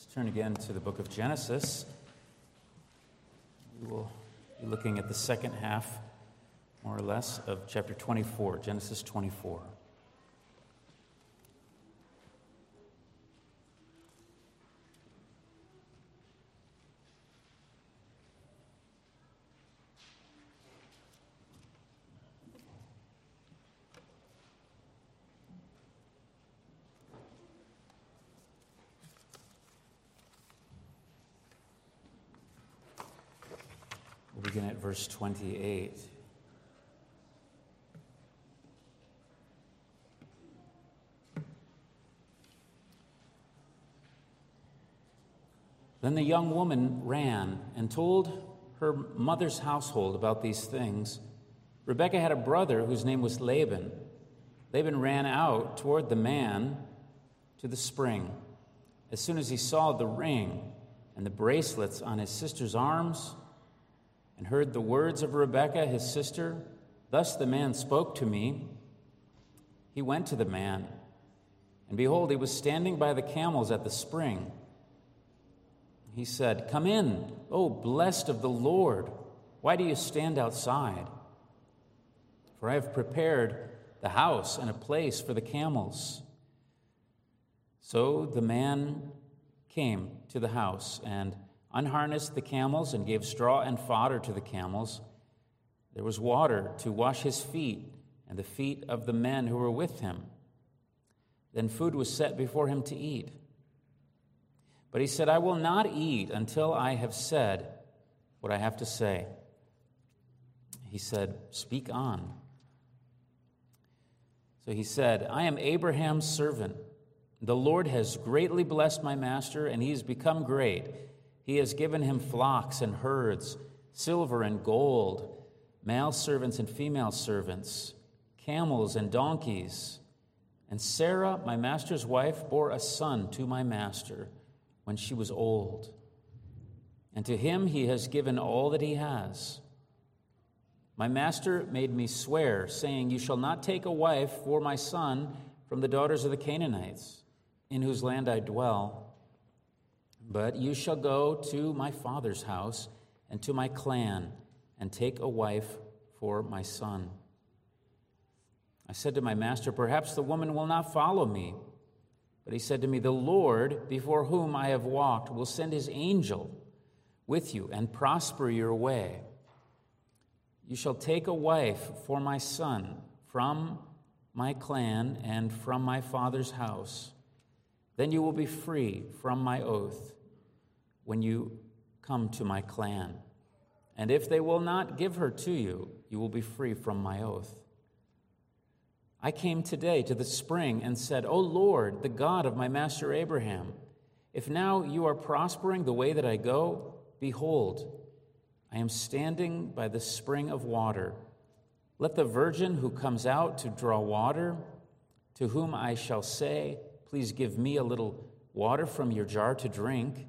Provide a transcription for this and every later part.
Let's turn again to the book of Genesis. We will be looking at the second half, more or less, of chapter 24, Genesis 24. We'll begin at verse 28. Then the young woman ran and told her mother's household about these things. Rebekah had a brother whose name was Laban. Laban ran out toward the man to the spring. As soon as he saw the ring and the bracelets on his sister's arms, and heard the words of Rebekah, his sister, Thus the man spoke to me. He went to the man, and behold, he was standing by the camels at the spring. He said, Come in, O blessed of the Lord. Why do you stand outside? For I have prepared the house and a place for the camels. So the man came to the house and unharnessed the camels and gave straw and fodder to the camels. There was water to wash his feet and the feet of the men who were with him. Then food was set before him to eat. But he said, I will not eat until I have said what I have to say. He said, Speak on. So he said, I am Abraham's servant. The Lord has greatly blessed my master, and he has become great. He has given him flocks and herds, silver and gold, male servants and female servants, camels and donkeys. And Sarah, my master's wife, bore a son to my master when she was old. And to him he has given all that he has. My master made me swear, saying, You shall not take a wife for my son from the daughters of the Canaanites, in whose land I dwell but you shall go to my father's house and to my clan and take a wife for my son. I said to my master, Perhaps the woman will not follow me. But he said to me, The Lord, before whom I have walked, will send his angel with you and prosper your way. You shall take a wife for my son from my clan and from my father's house. Then you will be free from my oath when you come to my clan. And if they will not give her to you, you will be free from my oath. I came today to the spring and said, O Lord, the God of my master Abraham, if now you are prospering the way that I go, behold, I am standing by the spring of water. Let the virgin who comes out to draw water, to whom I shall say, Please give me a little water from your jar to drink,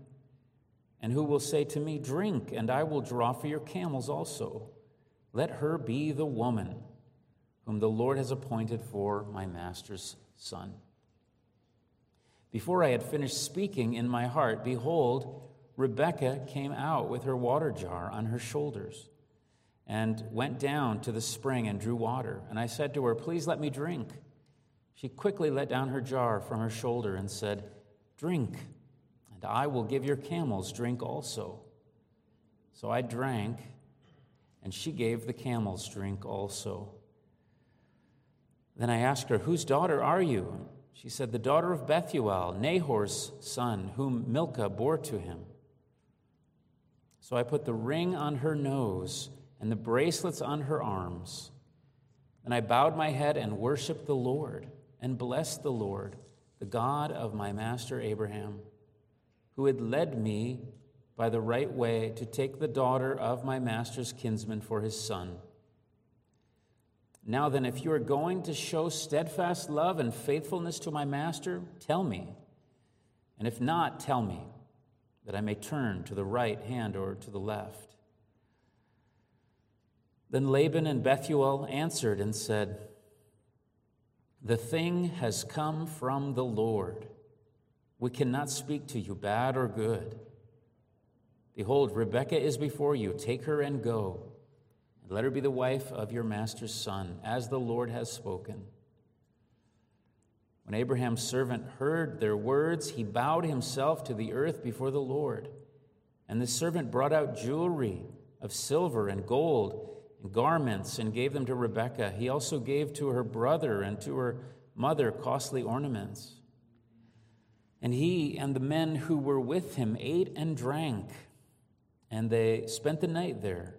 and who will say to me, Drink, and I will draw for your camels also. Let her be the woman whom the Lord has appointed for my master's son. Before I had finished speaking in my heart, behold, Rebekah came out with her water jar on her shoulders and went down to the spring and drew water. And I said to her, Please let me drink. She quickly let down her jar from her shoulder and said, Drink and I will give your camels drink also. So I drank, and she gave the camels drink also. Then I asked her, Whose daughter are you? She said, The daughter of Bethuel, Nahor's son, whom Milcah bore to him. So I put the ring on her nose and the bracelets on her arms. And I bowed my head and worshiped the Lord and blessed the Lord, the God of my master Abraham who had led me by the right way to take the daughter of my master's kinsman for his son. Now then, if you are going to show steadfast love and faithfulness to my master, tell me. And if not, tell me, that I may turn to the right hand or to the left. Then Laban and Bethuel answered and said, The thing has come from the Lord We cannot speak to you, bad or good. Behold, Rebekah is before you. Take her and go. And let her be the wife of your master's son, as the Lord has spoken. When Abraham's servant heard their words, he bowed himself to the earth before the Lord. And the servant brought out jewelry of silver and gold and garments and gave them to Rebekah. He also gave to her brother and to her mother costly ornaments. And he and the men who were with him ate and drank, and they spent the night there.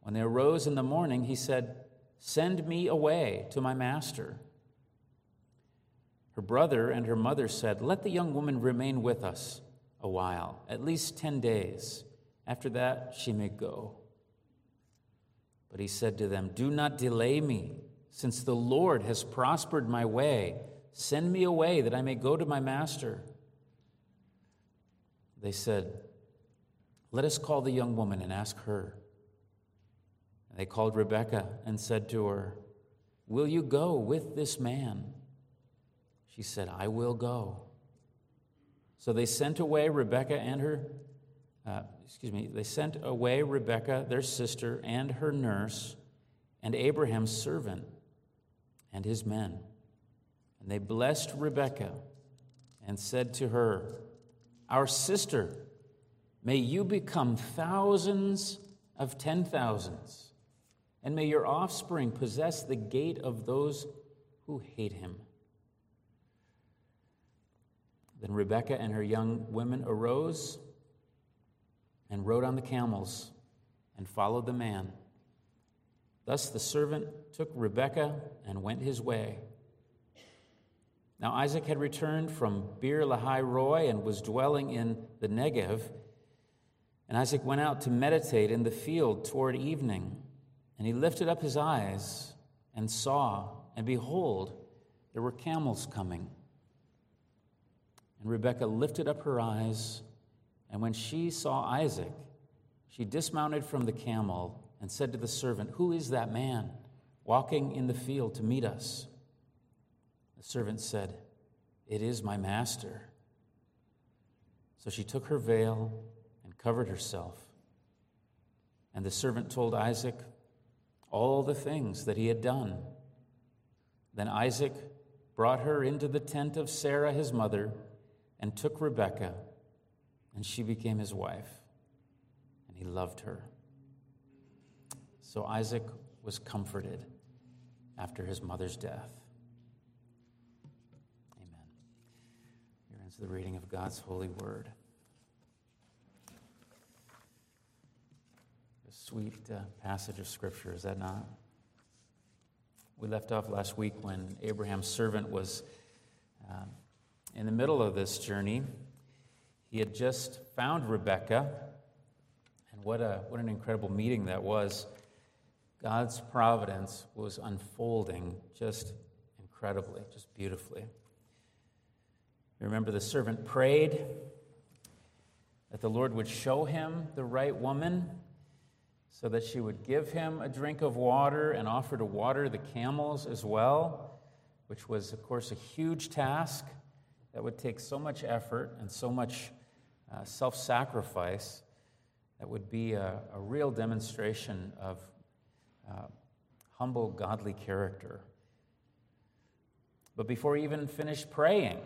When they arose in the morning, he said, Send me away to my master. Her brother and her mother said, Let the young woman remain with us a while, at least ten days. After that, she may go. But he said to them, Do not delay me, since the Lord has prospered my way. Send me away that I may go to my master. They said, Let us call the young woman and ask her. And they called Rebekah and said to her, Will you go with this man? She said, I will go. So they sent away Rebekah and her, uh, excuse me, they sent away Rebekah, their sister, and her nurse, and Abraham's servant and his men. And they blessed Rebekah and said to her, Our sister, may you become thousands of ten thousands, and may your offspring possess the gate of those who hate him. Then Rebekah and her young women arose and rode on the camels and followed the man. Thus the servant took Rebekah and went his way. Now Isaac had returned from Beer Lahai Roi and was dwelling in the Negev. And Isaac went out to meditate in the field toward evening. And he lifted up his eyes and saw, and behold, there were camels coming. And Rebekah lifted up her eyes, and when she saw Isaac, she dismounted from the camel and said to the servant, Who is that man walking in the field to meet us? The servant said, It is my master. So she took her veil and covered herself. And the servant told Isaac all the things that he had done. Then Isaac brought her into the tent of Sarah, his mother, and took Rebekah, and she became his wife, and he loved her. So Isaac was comforted after his mother's death. The reading of God's holy word. A sweet uh, passage of Scripture, is that not? We left off last week when Abraham's servant was um, in the middle of this journey. He had just found Rebekah, and what, a, what an incredible meeting that was. God's providence was unfolding just incredibly, just beautifully. Remember, the servant prayed that the Lord would show him the right woman so that she would give him a drink of water and offer to water the camels as well, which was, of course, a huge task that would take so much effort and so much uh, self sacrifice. That would be a, a real demonstration of uh, humble, godly character. But before he even finished praying,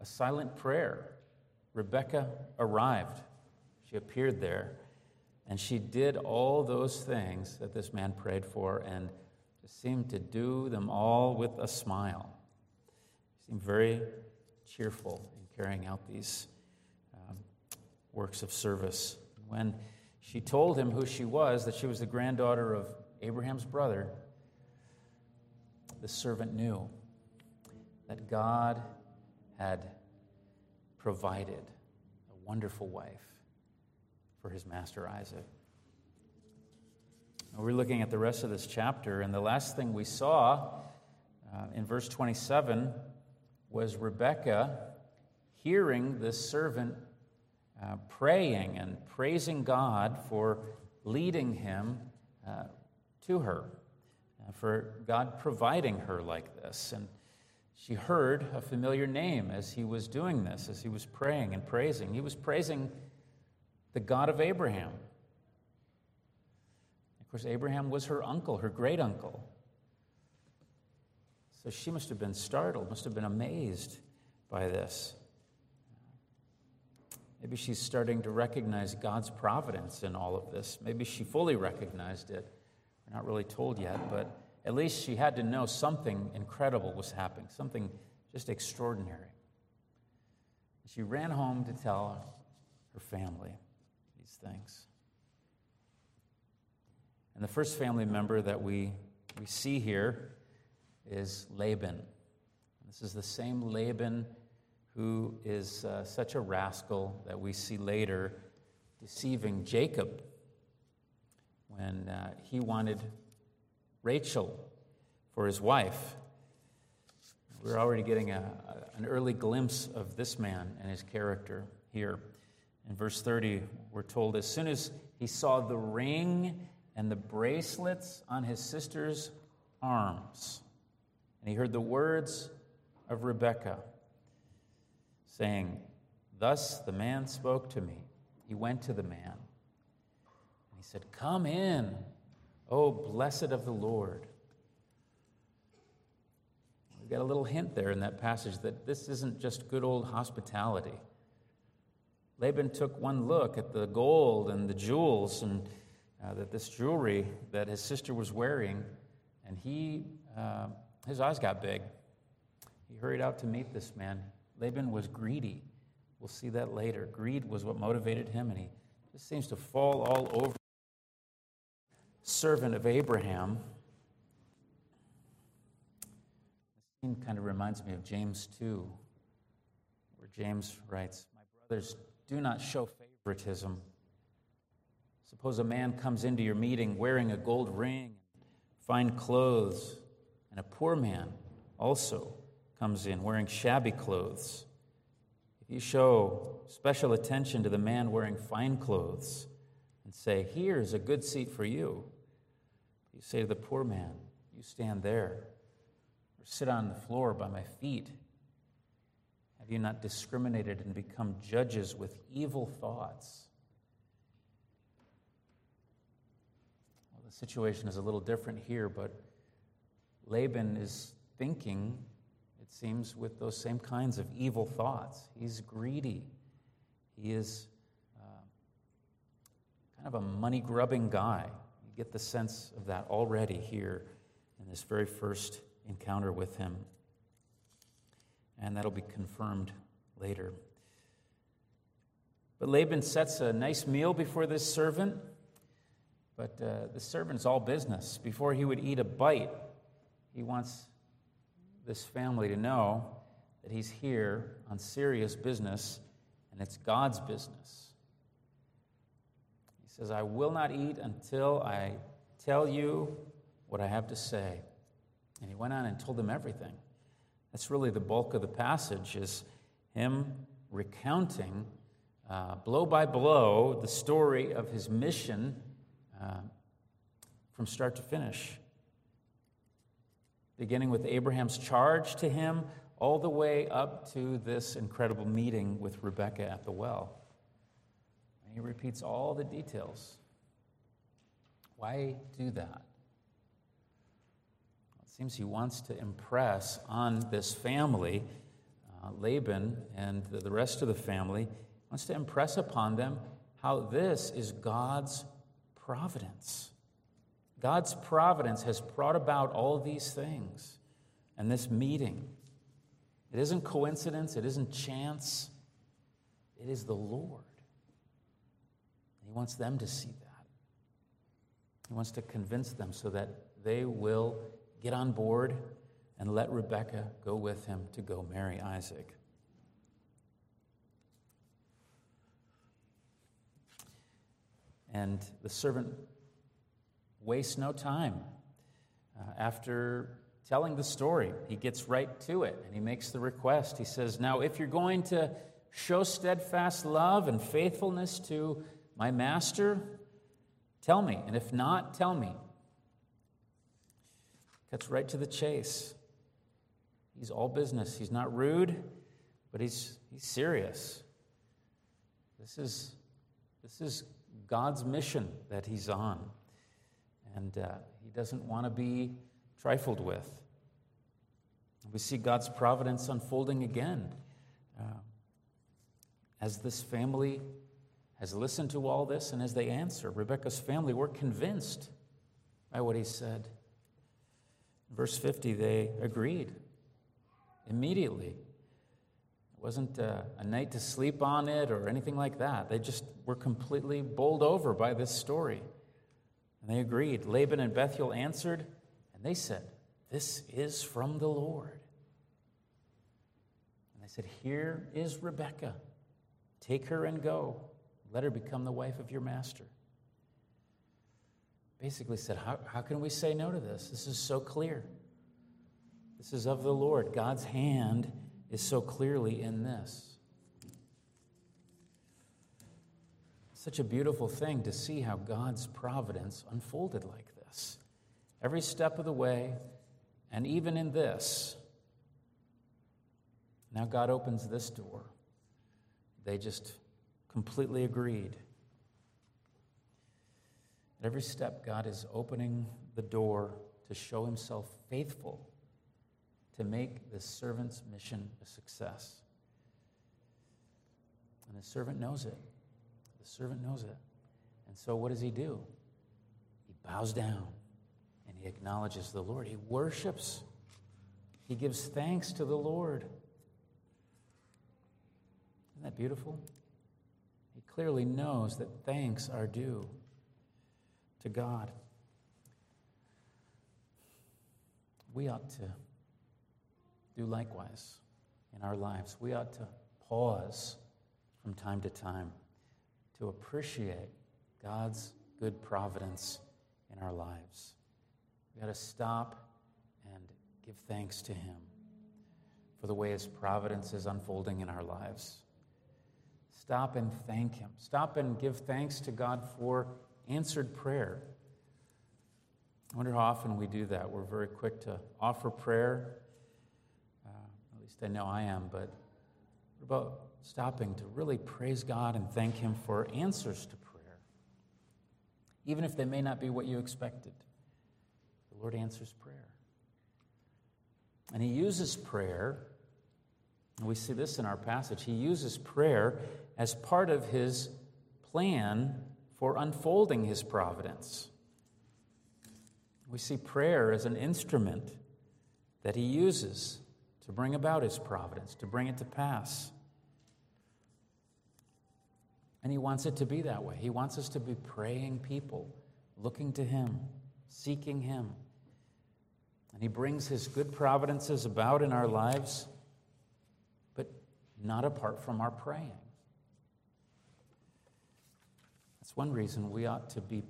a silent prayer. Rebecca arrived. She appeared there, and she did all those things that this man prayed for and seemed to do them all with a smile. She seemed very cheerful in carrying out these um, works of service. When she told him who she was, that she was the granddaughter of Abraham's brother, the servant knew that God had provided a wonderful wife for his master Isaac. Now we're looking at the rest of this chapter, and the last thing we saw uh, in verse 27 was Rebekah hearing this servant uh, praying and praising God for leading him uh, to her, uh, for God providing her like this. And she heard a familiar name as he was doing this, as he was praying and praising. He was praising the God of Abraham. Of course, Abraham was her uncle, her great uncle. So she must have been startled, must have been amazed by this. Maybe she's starting to recognize God's providence in all of this. Maybe she fully recognized it. We're not really told yet, but at least she had to know something incredible was happening, something just extraordinary. She ran home to tell her family these things. And the first family member that we, we see here is Laban. This is the same Laban who is uh, such a rascal that we see later deceiving Jacob when uh, he wanted Rachel for his wife. We're already getting a, an early glimpse of this man and his character here. In verse 30, we're told as soon as he saw the ring and the bracelets on his sister's arms, and he heard the words of Rebekah, saying, Thus the man spoke to me. He went to the man. And he said, Come in, O blessed of the Lord. We've got a little hint there in that passage that this isn't just good old hospitality. Laban took one look at the gold and the jewels and uh, that this jewelry that his sister was wearing, and he, uh, his eyes got big. He hurried out to meet this man. Laban was greedy. We'll see that later. Greed was what motivated him, and he just seems to fall all over. Servant of Abraham. This scene kind of reminds me of James 2, where James writes, My brothers, do not show favoritism. Suppose a man comes into your meeting wearing a gold ring, fine clothes, and a poor man also comes in wearing shabby clothes. If you show special attention to the man wearing fine clothes and say, Here's a good seat for you, you say to the poor man, You stand there, or sit on the floor by my feet. Have you not discriminated and become judges with evil thoughts? Well, the situation is a little different here, but Laban is thinking it seems, with those same kinds of evil thoughts. He's greedy. He is kind of a money grubbing guy. You get the sense of that already here in this very first encounter with him. And that'll be confirmed later. But Laban sets a nice meal before this servant, but uh, the servant's all business. Before he would eat a bite, he wants this family to know that he's here on serious business and it's God's business. Says, I will not eat until I tell you what I have to say. And he went on and told them everything. That's really the bulk of the passage is him recounting uh, blow by blow the story of his mission uh, from start to finish beginning with Abraham's charge to him, all the way up to this incredible meeting with Rebekah at the well. And he repeats all the details. Why do that? It seems he wants to impress on this family, uh, Laban and the, the rest of the family, wants to impress upon them how this is God's providence. God's providence has brought about all these things and this meeting. It isn't coincidence, it isn't chance, it is the Lord. He wants them to see that. He wants to convince them so that they will get on board and let Rebekah go with him to go marry Isaac. And the servant wastes no time. Uh, after telling the story, he gets right to it and he makes the request. He says, Now, if you're going to show steadfast love and faithfulness to my master, tell me. And if not, tell me. Cuts right to the chase. he's all business. He's not rude, but he's, he's serious. This is, this is God's mission that he's on. And uh, he doesn't want to be trifled with. We see God's providence unfolding again. Uh, as this family has listened to all this and as they answer, Rebecca's family were convinced by what he said. Verse 50, they agreed immediately. It wasn't a, a, night to sleep on it or anything like that. They just were completely bowled over by this story. And they agreed. Laban and Bethuel answered, and they said, This is from the Lord. And they said, Here is Rebekah. Take her and go. Let her become the wife of your master. Basically said, How, how can we say no to this? This is so clear. This is of the Lord. God's hand is so clearly in this. Such a beautiful thing to see how God's providence unfolded like this. Every step of the way, and even in this. Now God opens this door. They just completely agreed. At every step, God is opening the door to show himself faithful to make the servant's mission a success. And the servant knows it. The servant knows it. And so what does he do? He bows down and he acknowledges the Lord. He worships. He gives thanks to the Lord. Isn't that beautiful? Clearly knows that thanks are due to God. We ought to do likewise in our lives. We ought to pause from time to time to appreciate God's good providence in our lives. We got to stop and give thanks to Him for the way His providence is unfolding in our lives. Stop and thank Him. Stop and give thanks to God for answered prayer. I wonder how often we do that. We're very quick to offer prayer. Uh, at least I know I am, but what about stopping to really praise God and thank Him for answers to prayer. Even if they may not be what you expected, the Lord answers prayer. And He uses prayer, and we see this in our passage, He uses prayer as part of His plan for unfolding His providence. We see prayer as an instrument that He uses to bring about His providence, to bring it to pass. And He wants it to be that way. He wants us to be praying people, looking to Him, seeking Him. And He brings His good providences about in our lives, but not apart from our praying. That's one reason we ought to be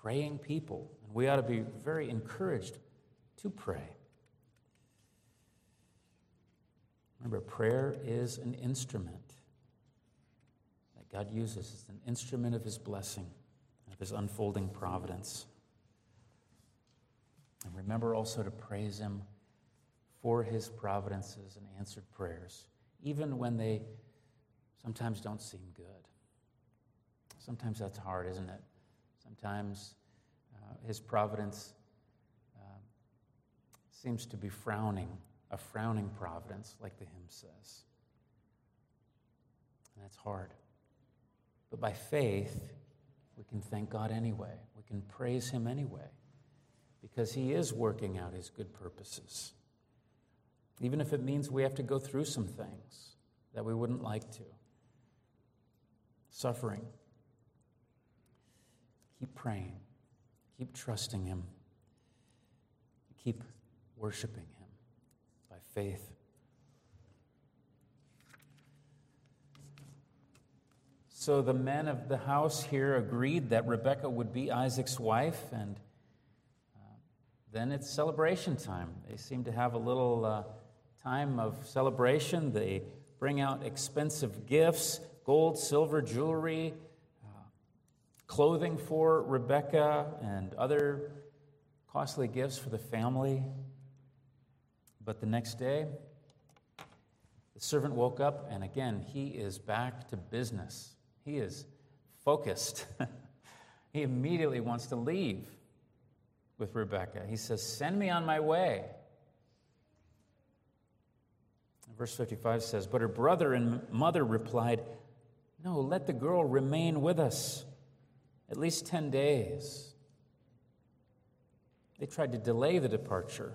praying people, and we ought to be very encouraged to pray. Remember, prayer is an instrument that God uses as an instrument of his blessing, of his unfolding providence. And remember also to praise him for his providences and answered prayers, even when they sometimes don't seem good. Sometimes that's hard, isn't it? Sometimes uh, his providence uh, seems to be frowning, a frowning providence, like the hymn says. And that's hard. But by faith, we can thank God anyway. We can praise Him anyway because He is working out His good purposes. Even if it means we have to go through some things that we wouldn't like to. Suffering. Keep praying. Keep trusting Him. Keep worshiping Him by faith So the men of the house here agreed that Rebekah would be Isaac's wife, and uh, then it's celebration time. They seem to have a little uh, time of celebration. They bring out expensive gifts gold, silver, jewelry, clothing for Rebecca and other costly gifts for the family. But the next day, The servant woke up, and again, he is back to business. He is focused. he immediately wants to leave with Rebecca. He says, Send me on my way. Verse 55 says, But her brother and mother replied, No, let the girl remain with us at least 10 days. They tried to delay the departure.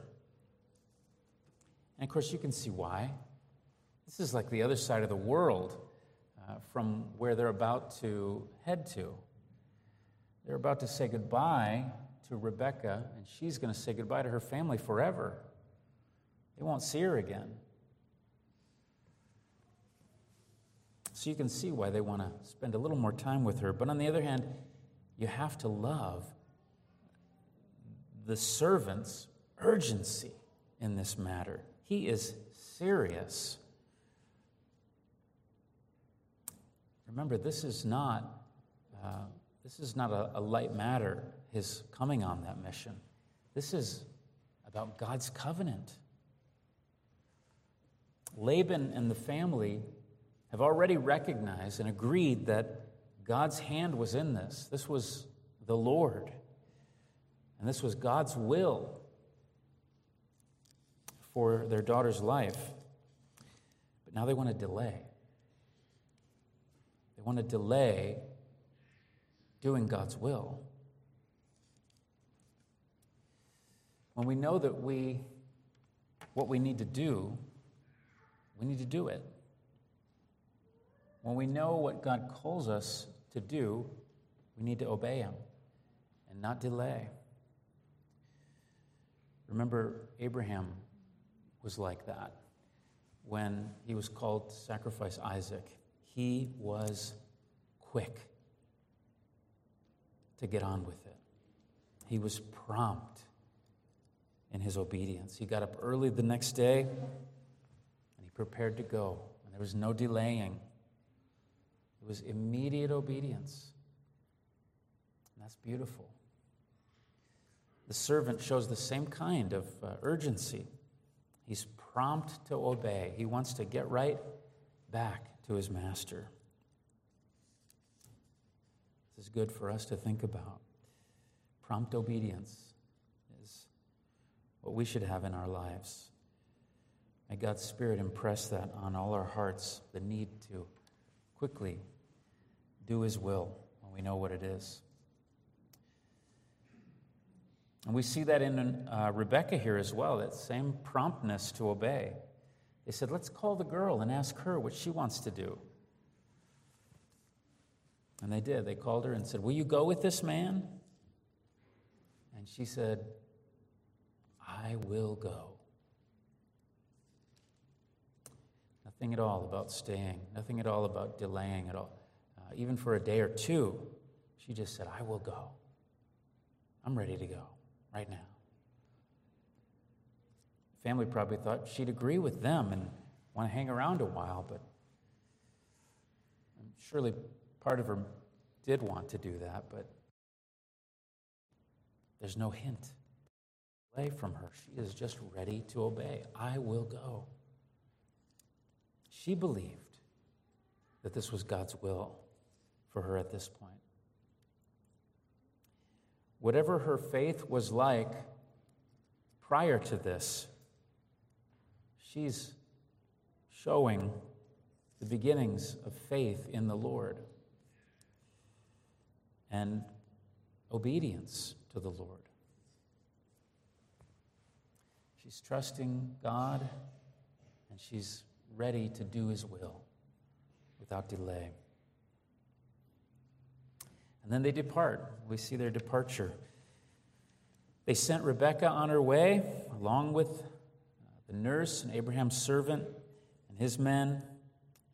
And of course, you can see why. This is like the other side of the world uh, from where they're about to head to. They're about to say goodbye to Rebecca, and she's going to say goodbye to her family forever. They won't see her again. So you can see why they want to spend a little more time with her. But on the other hand, you have to love the servant's urgency in this matter. He is serious. Remember, this is not, uh, this is not a, a light matter, his coming on that mission. This is about God's covenant. Laban and the family have already recognized and agreed that God's hand was in this. This was the Lord. And this was God's will for their daughter's life. But now they want to delay. They want to delay doing God's will. When we know that we what we need to do, we need to do it. When we know what God calls us to do, we need to obey Him and not delay. Remember, Abraham was like that when he was called to sacrifice Isaac. He was quick to get on with it, he was prompt in his obedience. He got up early the next day and he prepared to go, and there was no delaying. Was immediate obedience. And that's beautiful. The servant shows the same kind of uh, urgency. He's prompt to obey, he wants to get right back to his master. This is good for us to think about. Prompt obedience is what we should have in our lives. May God's Spirit impress that on all our hearts the need to quickly do His will when we know what it is. And we see that in uh, Rebecca here as well, that same promptness to obey. They said, Let's call the girl and ask her what she wants to do. And they did. They called her and said, Will you go with this man? And she said, I will go. Nothing at all about staying, nothing at all about delaying at all. Uh, even for a day or two, she just said, I will go. I'm ready to go right now. Family probably thought she'd agree with them and want to hang around a while, but surely part of her did want to do that, but there's no hint away from her. She is just ready to obey. I will go. She believed that this was God's will for her at this point. Whatever her faith was like prior to this, she's showing the beginnings of faith in the Lord and obedience to the Lord. She's trusting God and she's ready to do His will without delay. And then they depart. We see their departure. They sent Rebekah on her way, along with uh, the nurse and Abraham's servant and his men,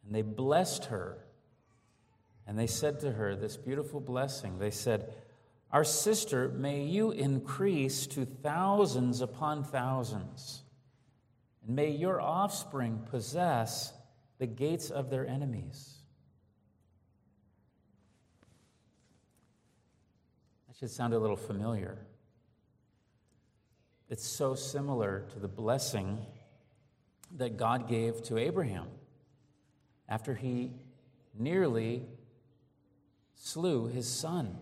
and they blessed her. And they said to her this beautiful blessing. They said, Our sister, may you increase to thousands upon thousands, and may your offspring possess the gates of their enemies. Should sound a little familiar. It's so similar to the blessing that God gave to Abraham after he nearly slew his son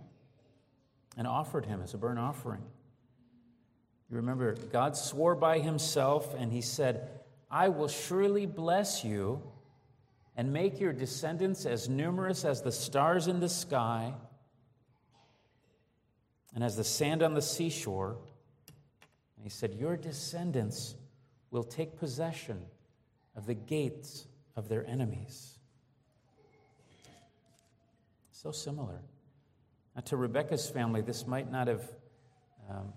and offered him as a burnt offering. You remember, God swore by himself and he said, I will surely bless you and make your descendants as numerous as the stars in the sky and as the sand on the seashore. And he said, Your descendants will take possession of the gates of their enemies. So similar. Now, to Rebecca's family, this might not have, um,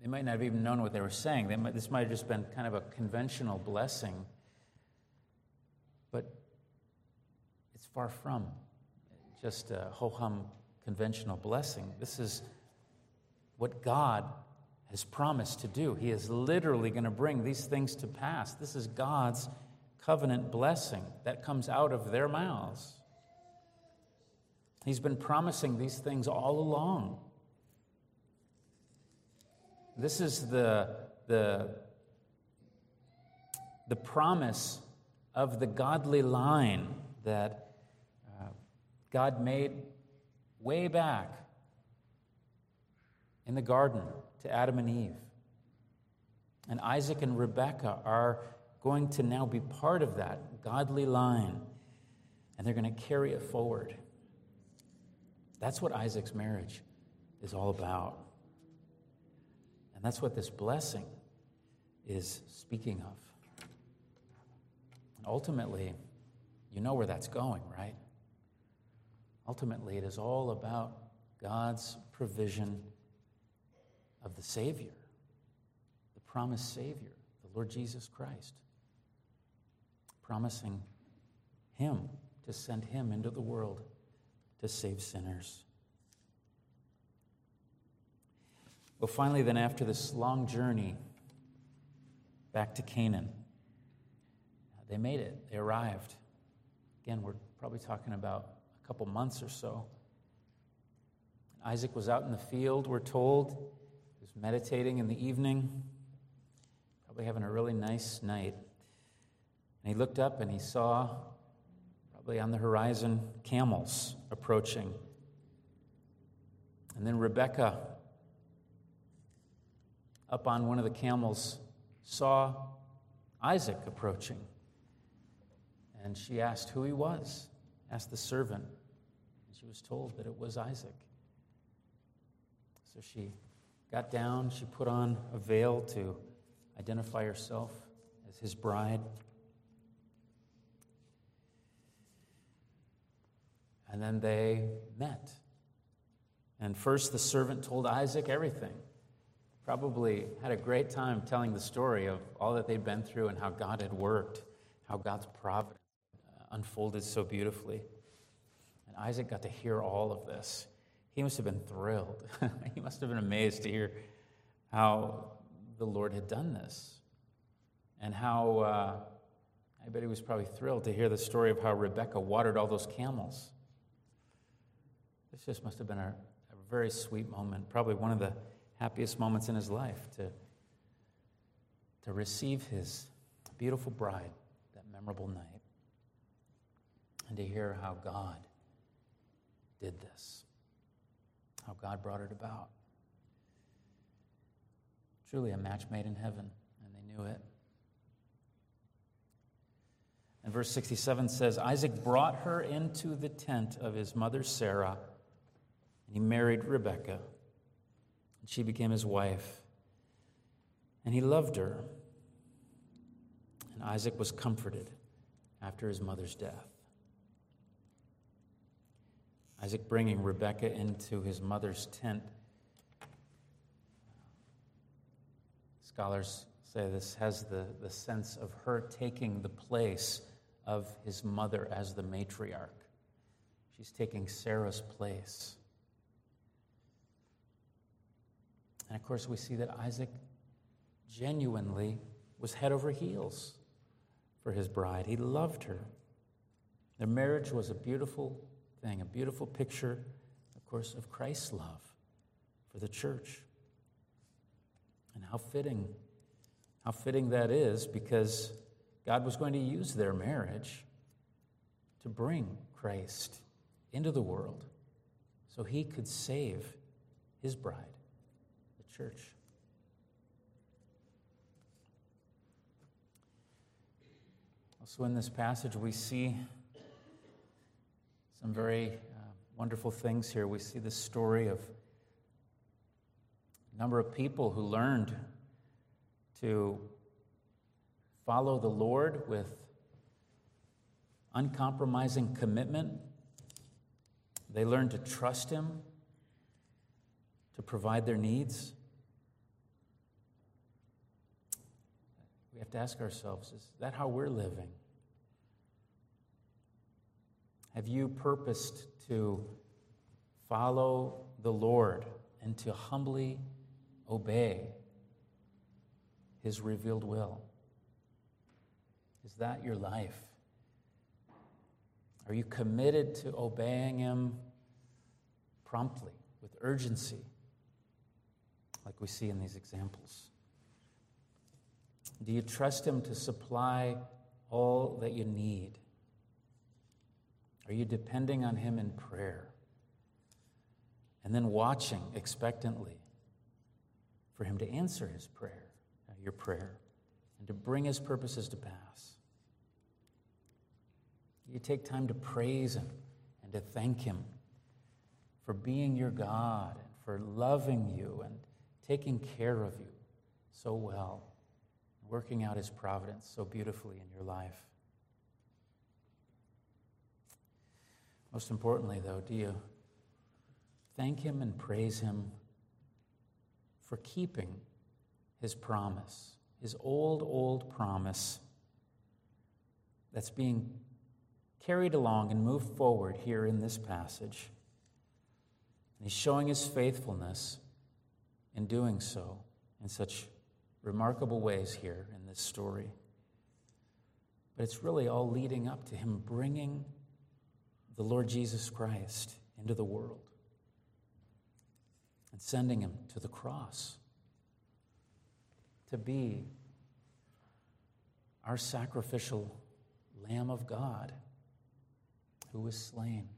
they might not have even known what they were saying. They might, this might have just been kind of a conventional blessing. But it's far from just a ho hum conventional blessing. This is what God has promised to do. He is literally going to bring these things to pass. This is God's covenant blessing that comes out of their mouths. He's been promising these things all along. This is the, the, the promise of the godly line that uh, God made way back in the garden to Adam and Eve. And Isaac and Rebekah are going to now be part of that godly line, and they're going to carry it forward. That's what Isaac's marriage is all about. And that's what this blessing is speaking of. Ultimately, you know where that's going, right? Ultimately, it is all about God's provision of the Savior, the promised Savior, the Lord Jesus Christ, promising Him to send Him into the world to save sinners. Well, finally, then, after this long journey back to Canaan, they made it. They arrived. Again, we're probably talking about couple months or so. Isaac was out in the field, we're told. He was meditating in the evening, probably having a really nice night. And he looked up and he saw, probably on the horizon, camels approaching. And then Rebecca, up on one of the camels, saw Isaac approaching. And she asked who he was, asked the servant. She was told that it was Isaac. So she got down, she put on a veil to identify herself as his bride. And then they met. And first, the servant told Isaac everything. Probably had a great time telling the story of all that they'd been through and how God had worked, how God's providence uh, unfolded so beautifully. And Isaac got to hear all of this. He must have been thrilled. he must have been amazed to hear how the Lord had done this. And how, uh, I bet he was probably thrilled to hear the story of how Rebecca watered all those camels. This just must have been a, a very sweet moment, probably one of the happiest moments in his life to, to receive his beautiful bride that memorable night and to hear how God did this, how God brought it about. Truly a match made in heaven, and they knew it. And verse 67 says Isaac brought her into the tent of his mother Sarah, and he married Rebekah, and she became his wife. And he loved her, and Isaac was comforted after his mother's death. Isaac bringing Rebekah into his mother's tent. Scholars say this has the, the sense of her taking the place of his mother as the matriarch. She's taking Sarah's place. And of course, we see that Isaac genuinely was head over heels for his bride. He loved her. Their marriage was a beautiful thing, a beautiful picture, of course, of Christ's love for the church. And how fitting, how fitting that is because God was going to use their marriage to bring Christ into the world so he could save his bride, the church. Also, in this passage, we see some very uh, wonderful things here. We see the story of a number of people who learned to follow the Lord with uncompromising commitment. They learned to trust Him to provide their needs. We have to ask ourselves is that how we're living? Have you purposed to follow the Lord and to humbly obey His revealed will? Is that your life? Are you committed to obeying Him promptly, with urgency, like we see in these examples? Do you trust Him to supply all that you need? Are you depending on Him in prayer? And then watching expectantly for Him to answer His prayer, uh, your prayer, and to bring His purposes to pass. You take time to praise Him and to thank Him for being your God and for loving you and taking care of you so well, working out His providence so beautifully in your life. Most importantly, though, do you thank Him and praise Him for keeping His promise, His old, old promise that's being carried along and moved forward here in this passage? And He's showing His faithfulness in doing so in such remarkable ways here in this story. But it's really all leading up to Him bringing the Lord Jesus Christ into the world and sending him to the cross to be our sacrificial Lamb of God who was slain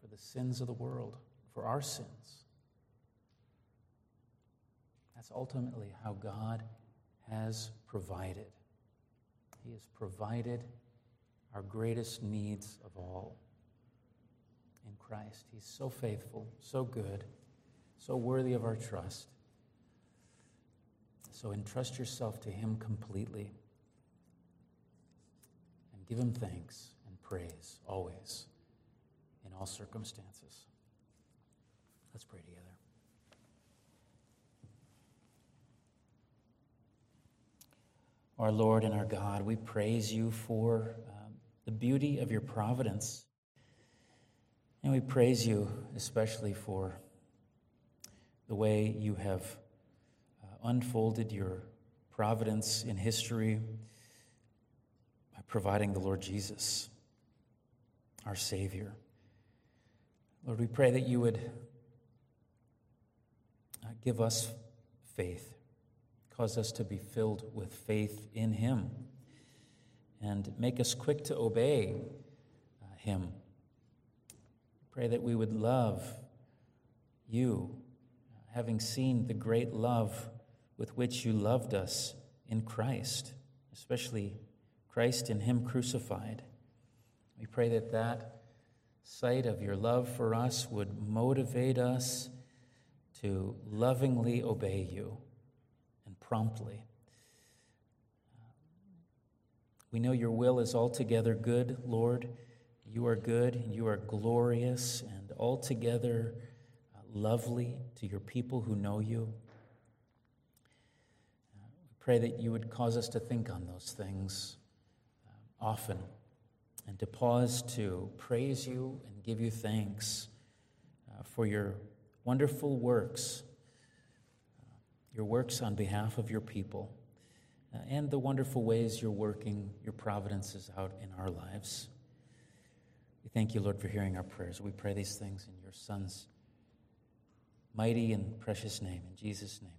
for the sins of the world, for our sins. That's ultimately how God has provided. He has provided our greatest needs of all in Christ. He's so faithful, so good, so worthy of our trust. So entrust yourself to Him completely and give Him thanks and praise always in all circumstances. Let's pray together. Our Lord and our God, we praise you for um, the beauty of your providence. And we praise you especially for the way you have uh, unfolded your providence in history by providing the Lord Jesus, our Savior. Lord, we pray that you would uh, give us faith, cause us to be filled with faith in Him, and make us quick to obey uh, Him Pray that we would love you, having seen the great love with which you loved us in Christ, especially Christ in Him crucified. We pray that that sight of your love for us would motivate us to lovingly obey you and promptly. We know your will is altogether good, Lord. You are good, and you are glorious, and altogether uh, lovely to your people who know you. Uh, we pray that you would cause us to think on those things uh, often and to pause to praise you and give you thanks for your wonderful works, your works on behalf of your people, Uh, and the wonderful ways you're working your providences out in our lives. We thank you, Lord, for hearing our prayers. We pray these things in your Son's mighty and precious name. In Jesus' name.